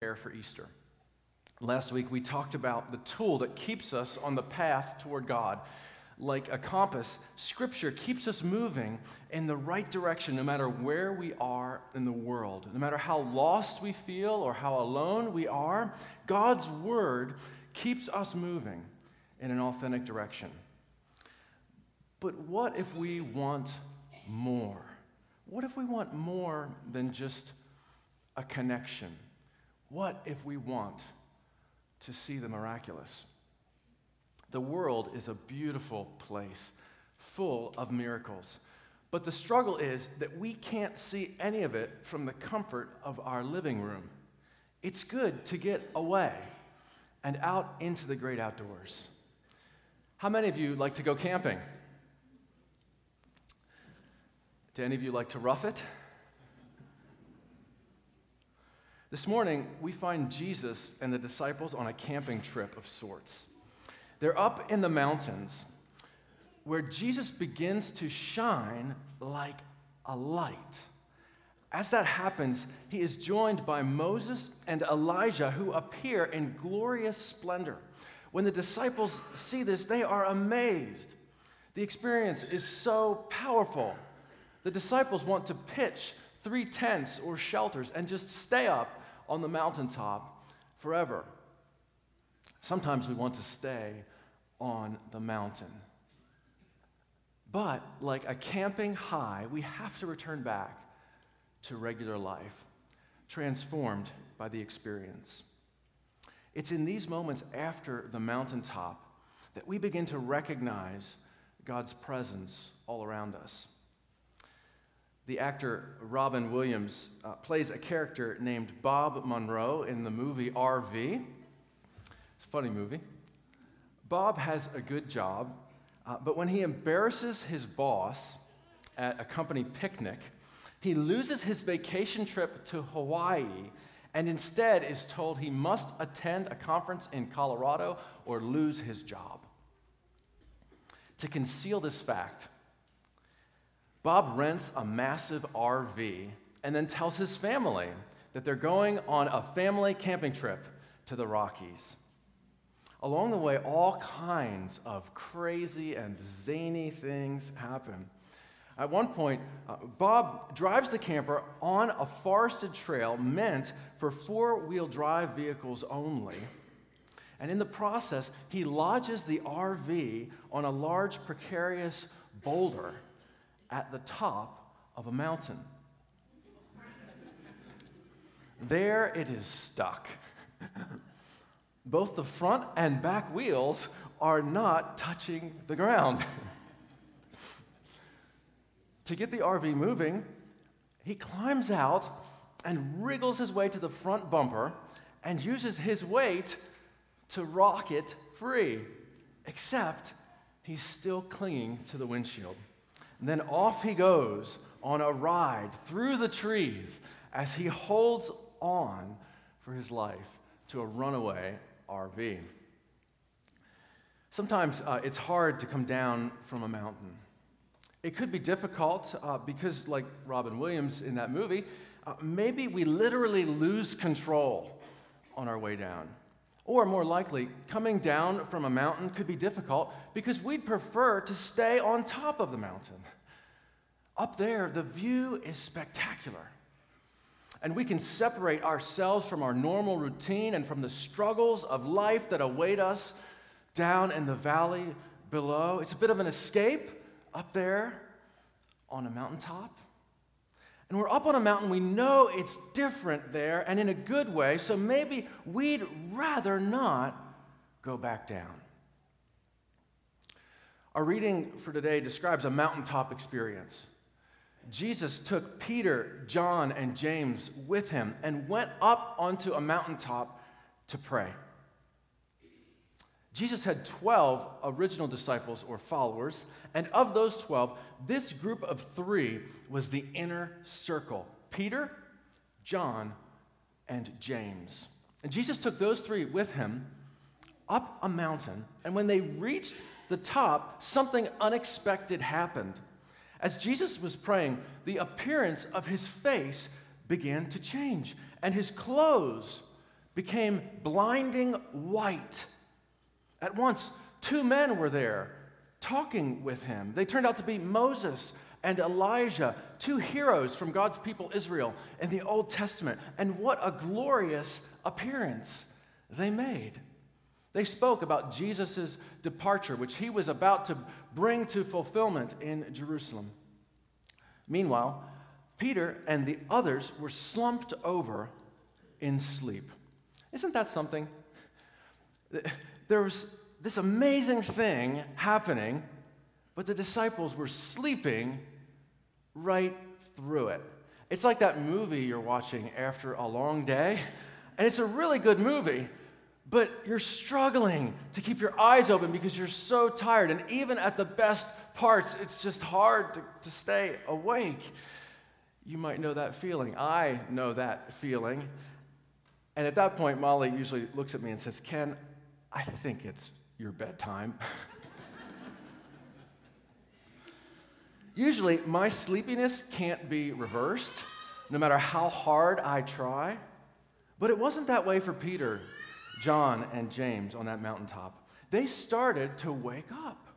prepare for Easter. Last week, we talked about the tool that keeps us on the path toward God. Like a compass, Scripture keeps us moving in the right direction no matter where we are in the world. No matter how lost we feel or how alone we are, God's Word keeps us moving in an authentic direction. But what if we want more? What if we want more than just a connection? What if we want to see the miraculous? The world is a beautiful place, full of miracles. But the struggle is that we can't see any of it from the comfort of our living room. It's good to get away and out into the great outdoors. How many of you like to go camping? Do any of you like to rough it? This morning, we find Jesus and the disciples on a camping trip of sorts. They're up in the mountains where Jesus begins to shine like a light. As that happens, he is joined by Moses and Elijah, who appear in glorious splendor. When the disciples see this, they are amazed. The experience is so powerful. The disciples want to pitch three tents or shelters and just stay up on the mountaintop forever. Sometimes we want to stay on the mountain. But, like a camping high, we have to return back to regular life, transformed by the experience. It's in these moments after the mountaintop that we begin to recognize God's presence all around us the actor Robin Williams uh, plays a character named Bob Munro in the movie RV. It's a funny movie. Bob has a good job, uh, but when he embarrasses his boss at a company picnic, he loses his vacation trip to Hawaii and instead is told he must attend a conference in Colorado or lose his job. To conceal this fact, Bob rents a massive RV and then tells his family that they're going on a family camping trip to the Rockies. Along the way, all kinds of crazy and zany things happen. At one point, uh, Bob drives the camper on a forested trail meant for four wheel drive vehicles only. And in the process, he lodges the RV on a large, precarious boulder at the top of a mountain. there it is stuck. Both the front and back wheels are not touching the ground. to get the RV moving, he climbs out and wriggles his way to the front bumper and uses his weight to rock it free, except he's still clinging to the windshield. Then off he goes on a ride through the trees as he holds on for his life to a runaway RV. Sometimes uh, it's hard to come down from a mountain. It could be difficult uh, because, like Robin Williams in that movie, uh, maybe we literally lose control on our way down. Or more likely, coming down from a mountain could be difficult because we'd prefer to stay on top of the mountain. Up there, the view is spectacular. And we can separate ourselves from our normal routine and from the struggles of life that await us down in the valley below. It's a bit of an escape up there on a mountaintop. And we're up on a mountain, we know it's different there and in a good way, so maybe we'd rather not go back down. Our reading for today describes a mountaintop experience. Jesus took Peter, John, and James with him and went up onto a mountaintop to pray. Jesus had 12 original disciples or followers, and of those 12, this group of three was the inner circle Peter, John, and James. And Jesus took those three with him up a mountain, and when they reached the top, something unexpected happened. As Jesus was praying, the appearance of his face began to change, and his clothes became blinding white. At once, two men were there talking with him. They turned out to be Moses and Elijah, two heroes from God's people Israel in the Old Testament. And what a glorious appearance they made. They spoke about Jesus' departure, which he was about to bring to fulfillment in Jerusalem. Meanwhile, Peter and the others were slumped over in sleep. Isn't that something? There was this amazing thing happening, but the disciples were sleeping right through it. It's like that movie you're watching after a long day, and it's a really good movie, but you're struggling to keep your eyes open because you're so tired. And even at the best parts, it's just hard to, to stay awake. You might know that feeling. I know that feeling. And at that point, Molly usually looks at me and says, Ken, I think it's your bedtime. usually, my sleepiness can't be reversed, no matter how hard I try. But it wasn't that way for Peter John and James on that mountaintop, they started to wake up.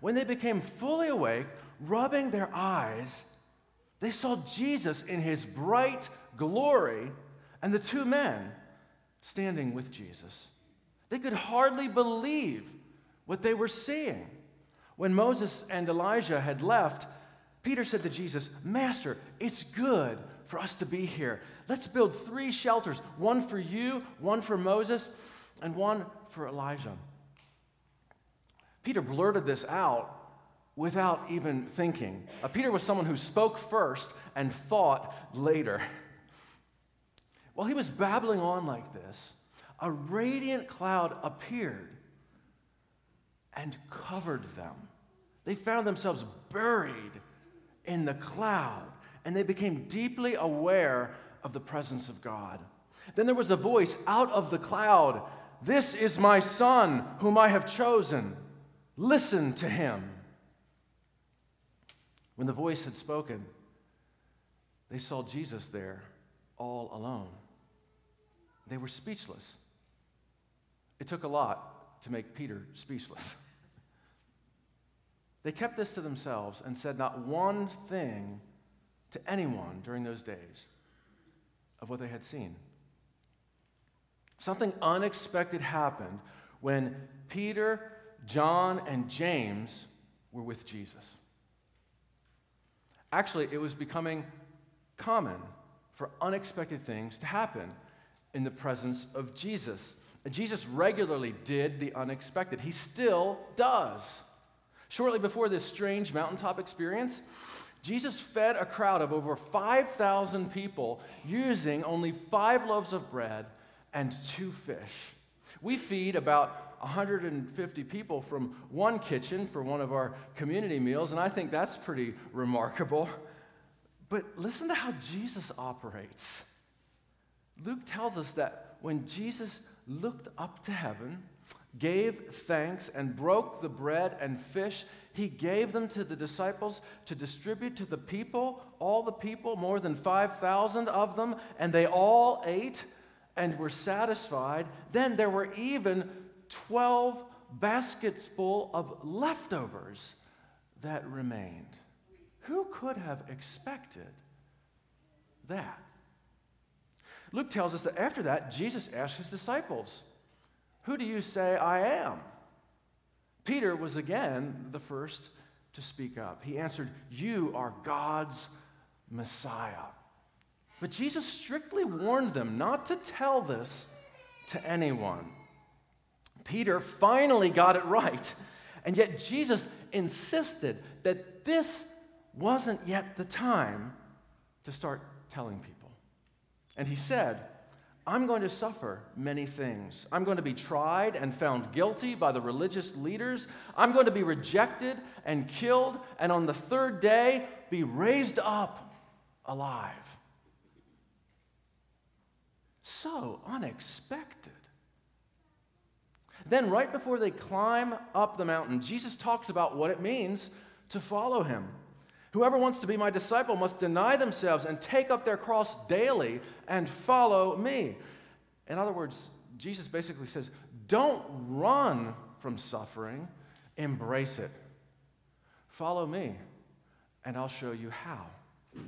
When they became fully awake, rubbing their eyes, they saw Jesus in his bright glory and the two men standing with Jesus. They could hardly believe what they were seeing. When Moses and Elijah had left, Peter said to Jesus, Master, it's good for us to be here. Let's build three shelters one for you, one for Moses, and one for Elijah. Peter blurted this out without even thinking. Uh, Peter was someone who spoke first and thought later. While he was babbling on like this, a radiant cloud appeared and covered them. They found themselves buried in the cloud and they became deeply aware of the presence of God. Then there was a voice out of the cloud This is my son, whom I have chosen. Listen to him. When the voice had spoken, they saw Jesus there all alone. They were speechless. It took a lot to make Peter speechless. They kept this to themselves and said not one thing to anyone during those days of what they had seen. Something unexpected happened when Peter, John, and James were with Jesus. Actually, it was becoming common for unexpected things to happen in the presence of Jesus. Jesus regularly did the unexpected. He still does. Shortly before this strange mountaintop experience, Jesus fed a crowd of over 5,000 people using only five loaves of bread and two fish. We feed about 150 people from one kitchen for one of our community meals, and I think that's pretty remarkable. But listen to how Jesus operates. Luke tells us that when Jesus looked up to heaven, gave thanks, and broke the bread and fish, he gave them to the disciples to distribute to the people, all the people, more than 5,000 of them, and they all ate and were satisfied. Then there were even 12 baskets full of leftovers that remained. Who could have expected that? Luke tells us that after that, Jesus asked his disciples, Who do you say I am? Peter was again the first to speak up. He answered, You are God's Messiah. But Jesus strictly warned them not to tell this to anyone. Peter finally got it right, and yet Jesus insisted that this wasn't yet the time to start telling people. And he said, I'm going to suffer many things. I'm going to be tried and found guilty by the religious leaders. I'm going to be rejected and killed, and on the third day, be raised up alive. So unexpected. Then, right before they climb up the mountain, Jesus talks about what it means to follow him. Whoever wants to be my disciple must deny themselves and take up their cross daily and follow me. In other words, Jesus basically says, don't run from suffering, embrace it. Follow me, and I'll show you how.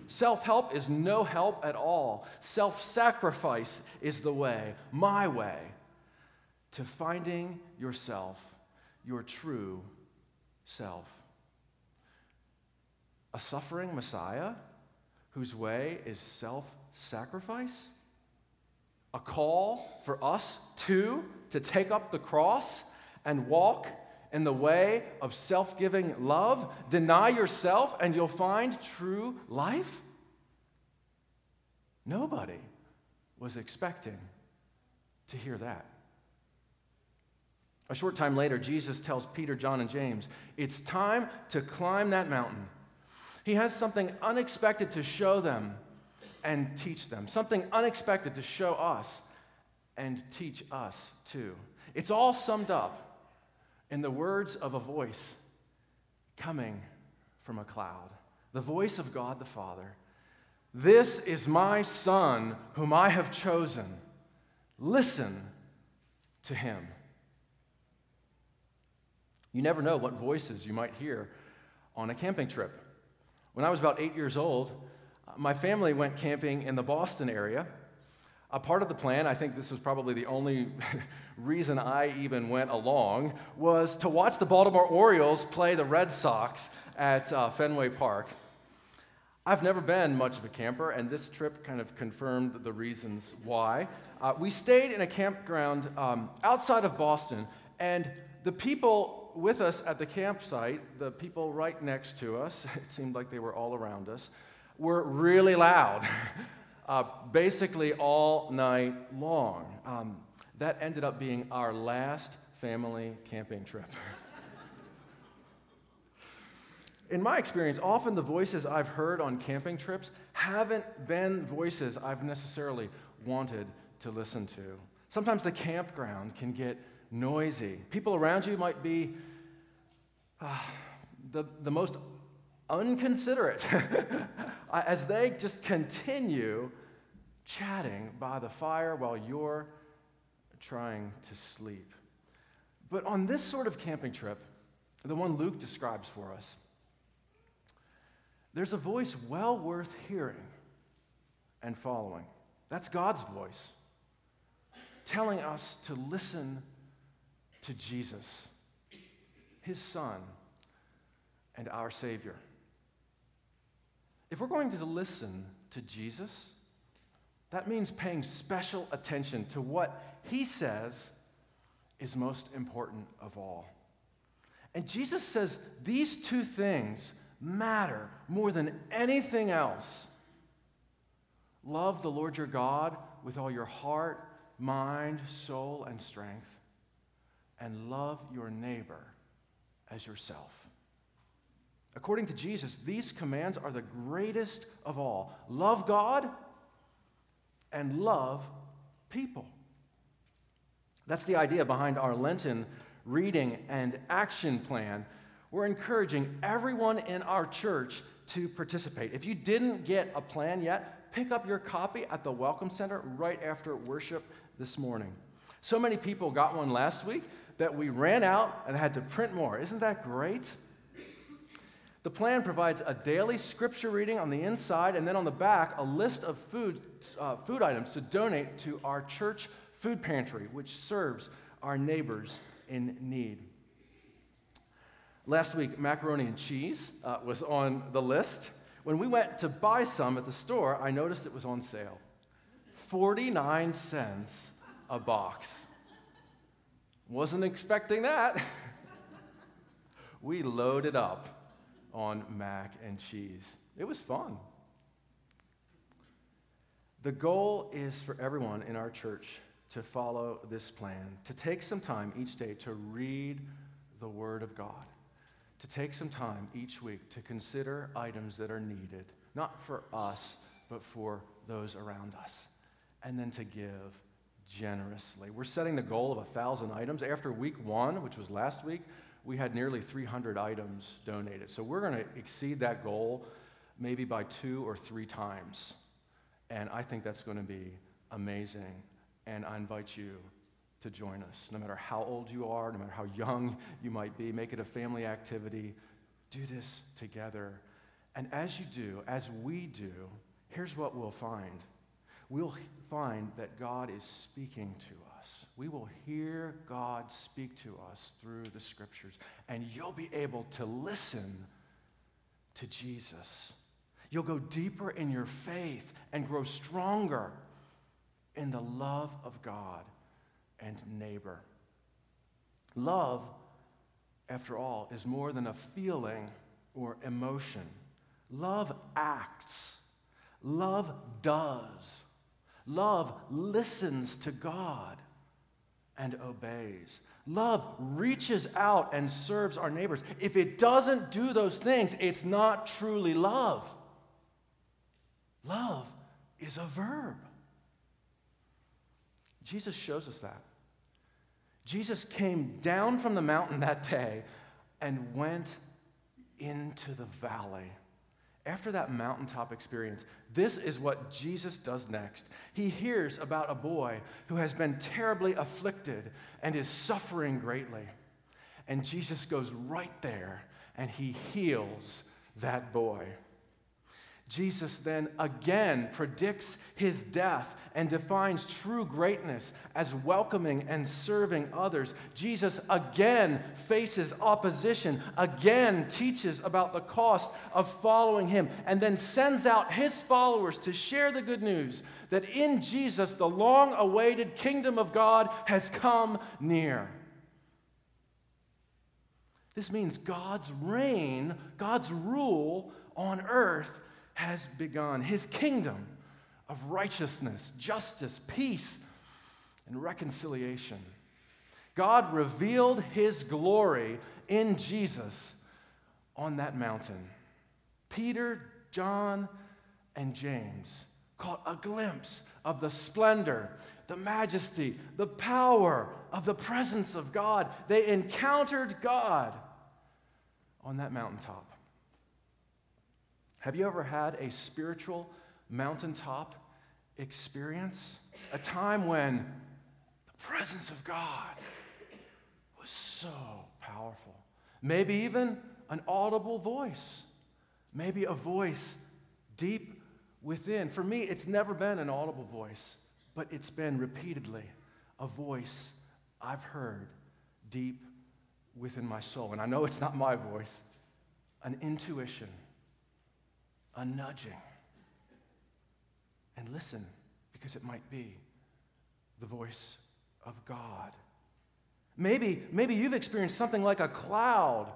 Self help is no help at all. Self sacrifice is the way, my way, to finding yourself, your true self. A suffering Messiah whose way is self sacrifice? A call for us too to take up the cross and walk in the way of self giving love? Deny yourself and you'll find true life? Nobody was expecting to hear that. A short time later, Jesus tells Peter, John, and James, It's time to climb that mountain. He has something unexpected to show them and teach them, something unexpected to show us and teach us too. It's all summed up in the words of a voice coming from a cloud the voice of God the Father. This is my Son whom I have chosen. Listen to him. You never know what voices you might hear on a camping trip. When I was about eight years old, my family went camping in the Boston area. A part of the plan, I think this was probably the only reason I even went along, was to watch the Baltimore Orioles play the Red Sox at uh, Fenway Park. I've never been much of a camper, and this trip kind of confirmed the reasons why. Uh, we stayed in a campground um, outside of Boston, and the people with us at the campsite, the people right next to us, it seemed like they were all around us, were really loud, uh, basically all night long. Um, that ended up being our last family camping trip. In my experience, often the voices I've heard on camping trips haven't been voices I've necessarily wanted to listen to. Sometimes the campground can get noisy. People around you might be uh, the, the most unconsiderate as they just continue chatting by the fire while you're trying to sleep. But on this sort of camping trip, the one Luke describes for us, there's a voice well worth hearing and following. That's God's voice, telling us to listen to Jesus, his son, and our Savior. If we're going to listen to Jesus, that means paying special attention to what he says is most important of all. And Jesus says these two things matter more than anything else. Love the Lord your God with all your heart, mind, soul, and strength and love your neighbor as yourself. According to Jesus, these commands are the greatest of all love God and love people. That's the idea behind our Lenten reading and action plan. We're encouraging everyone in our church to participate. If you didn't get a plan yet, pick up your copy at the Welcome Center right after worship this morning. So many people got one last week that we ran out and had to print more. Isn't that great? The plan provides a daily scripture reading on the inside, and then on the back, a list of food, uh, food items to donate to our church food pantry, which serves our neighbors in need. Last week, macaroni and cheese uh, was on the list. When we went to buy some at the store, I noticed it was on sale 49 cents a box. Wasn't expecting that. we loaded up on mac and cheese. It was fun. The goal is for everyone in our church to follow this plan, to take some time each day to read the Word of God, to take some time each week to consider items that are needed, not for us, but for those around us, and then to give generously. We're setting the goal of 1,000 items. After week one, which was last week, we had nearly 300 items donated. So we're going to exceed that goal maybe by two or three times. And I think that's going to be amazing and I invite you to join us. No matter how old you are, no matter how young you might be, make it a family activity. Do this together. And as you do, as we do, here's what we'll find we'll find that God is speaking to us. We will hear God speak to us through the scriptures, and you'll be able to listen to Jesus. You'll go deeper in your faith and grow stronger in the love of God and neighbor. Love, after all, is more than a feeling or emotion. Love acts. Love does. Love listens to God and obeys. Love reaches out and serves our neighbors. If it doesn't do those things, it's not truly love. Love is a verb. Jesus shows us that. Jesus came down from the mountain that day and went into the valley. After that mountaintop experience, this is what Jesus does next. He hears about a boy who has been terribly afflicted and is suffering greatly. And Jesus goes right there and he heals that boy. Jesus then again predicts his death and defines true greatness as welcoming and serving others. Jesus again faces opposition, again teaches about the cost of following him, and then sends out his followers to share the good news that in Jesus the long awaited kingdom of God has come near. This means God's reign, God's rule on earth has begun. His kingdom of righteousness, justice, peace, and reconciliation. God revealed his glory in Jesus on that mountain. Peter, John, and James caught a glimpse of the splendor, the majesty, the power of the presence of God. They encountered God on that mountaintop. Have you ever had a spiritual mountaintop experience? A time when the presence of God was so powerful. Maybe even an audible voice. Maybe a voice deep within. For me, it's never been an audible voice, but it's been repeatedly a voice I've heard deep within my soul. And I know it's not my voice, an intuition a nudging. And listen, because it might be the voice of God. Maybe, maybe you've experienced something like a cloud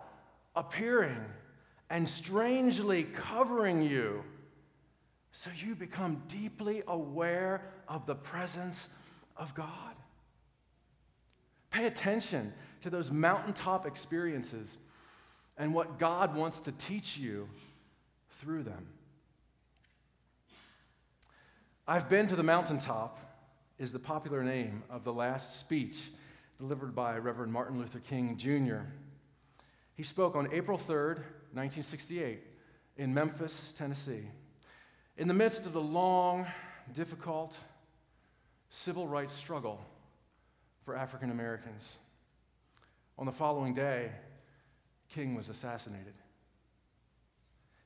appearing and strangely covering you. So you become deeply aware of the presence of God. Pay attention to those mountaintop experiences and what God wants to teach you through them. I've been to the mountaintop is the popular name of the last speech delivered by Reverend Martin Luther King Jr. He spoke on April 3rd, 1968, in Memphis, Tennessee, in the midst of the long, difficult civil rights struggle for African Americans. On the following day, King was assassinated.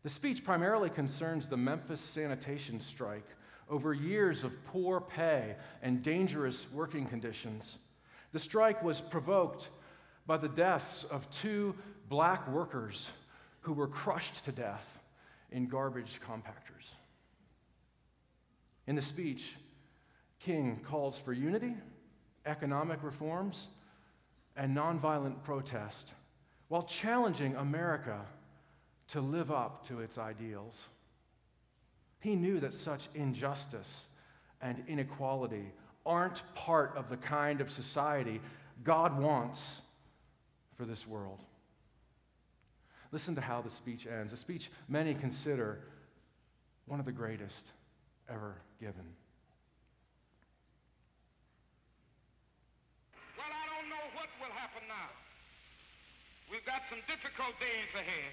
The speech primarily concerns the Memphis sanitation strike over years of poor pay and dangerous working conditions. The strike was provoked by the deaths of two black workers who were crushed to death in garbage compactors. In the speech, King calls for unity, economic reforms, and nonviolent protest while challenging America to live up to its ideals. He knew that such injustice and inequality aren't part of the kind of society God wants for this world. Listen to how the speech ends, a speech many consider one of the greatest ever given. Well, I don't know what will happen now. We've got some difficult days ahead.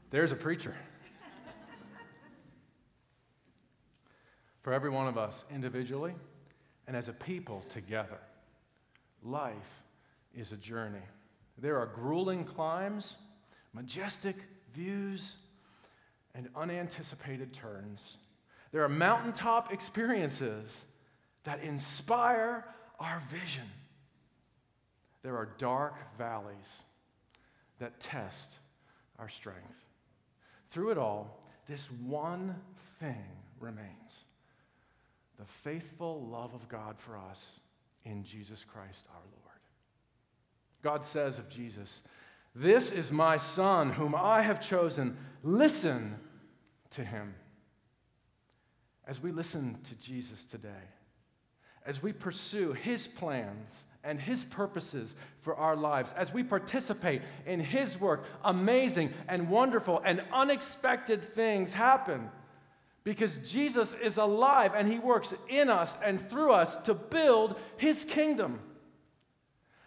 there's a preacher. For every one of us, individually and as a people together, life is a journey. There are grueling climbs, majestic views, and unanticipated turns. There are mountaintop experiences that inspire our vision. There are dark valleys that test our strength. Through it all, this one thing remains the faithful love of God for us in Jesus Christ our Lord. God says of Jesus, This is my Son whom I have chosen. Listen to him. As we listen to Jesus today, as we pursue His plans and His purposes for our lives, as we participate in His work, amazing and wonderful and unexpected things happen because Jesus is alive and He works in us and through us to build His kingdom.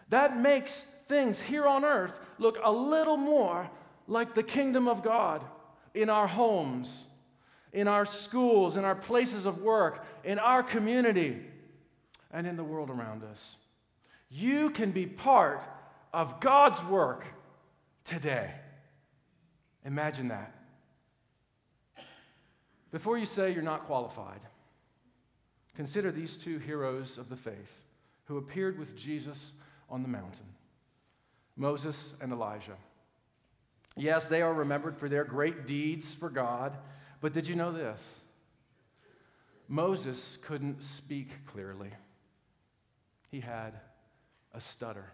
That makes things here on earth look a little more like the kingdom of God in our homes, in our schools, in our places of work, in our community and in the world around us. You can be part of God's work today. Imagine that. Before you say you're not qualified, consider these two heroes of the faith who appeared with Jesus on the mountain Moses and Elijah. Yes, they are remembered for their great deeds for God, but did you know this? Moses couldn't speak clearly he had a stutter.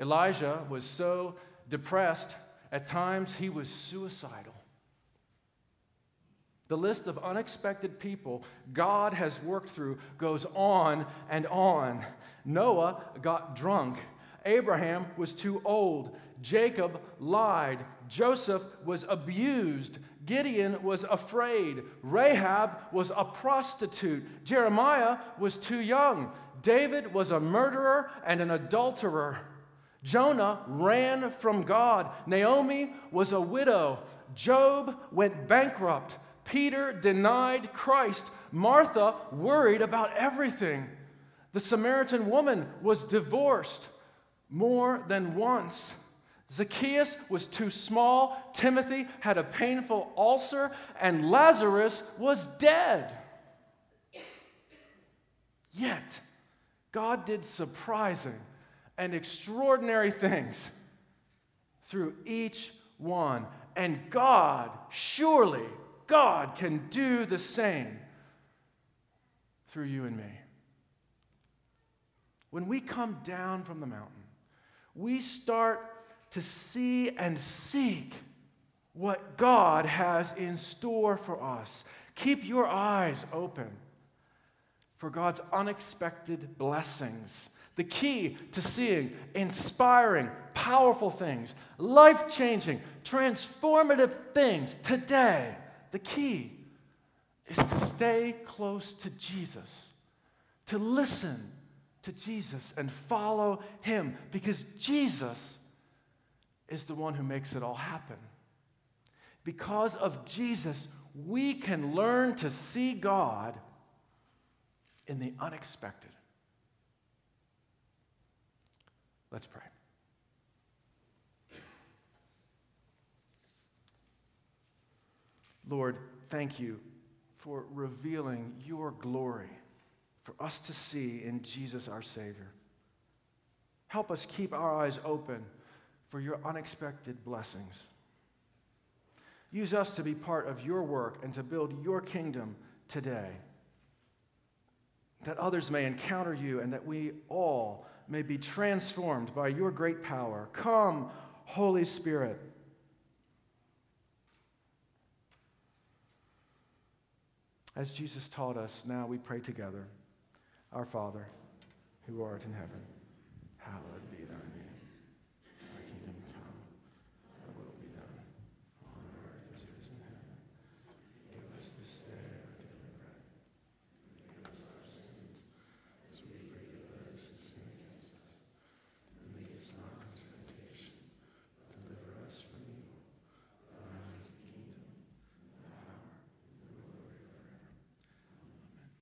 Elijah was so depressed, at times he was suicidal. The list of unexpected people God has worked through goes on and on. Noah got drunk. Abraham was too old. Jacob lied. Joseph was abused. Gideon was afraid. Rahab was a prostitute. Jeremiah was too young. David was a murderer and an adulterer. Jonah ran from God. Naomi was a widow. Job went bankrupt. Peter denied Christ. Martha worried about everything. The Samaritan woman was divorced more than once. Zacchaeus was too small. Timothy had a painful ulcer. And Lazarus was dead. Yet, God did surprising and extraordinary things through each one. And God, surely, God can do the same through you and me. When we come down from the mountain, we start to see and seek what God has in store for us. Keep your eyes open for God's unexpected blessings. The key to seeing inspiring, powerful things, life changing, transformative things today, the key is to stay close to Jesus, to listen to Jesus and follow him because Jesus is the one who makes it all happen. Because of Jesus, we can learn to see God in the unexpected. Let's pray. Lord, thank you for revealing your glory for us to see in Jesus our Savior. Help us keep our eyes open for your unexpected blessings. Use us to be part of your work and to build your kingdom today. That others may encounter you and that we all may be transformed by your great power. Come, Holy Spirit. As Jesus taught us, now we pray together Our Father, who art in heaven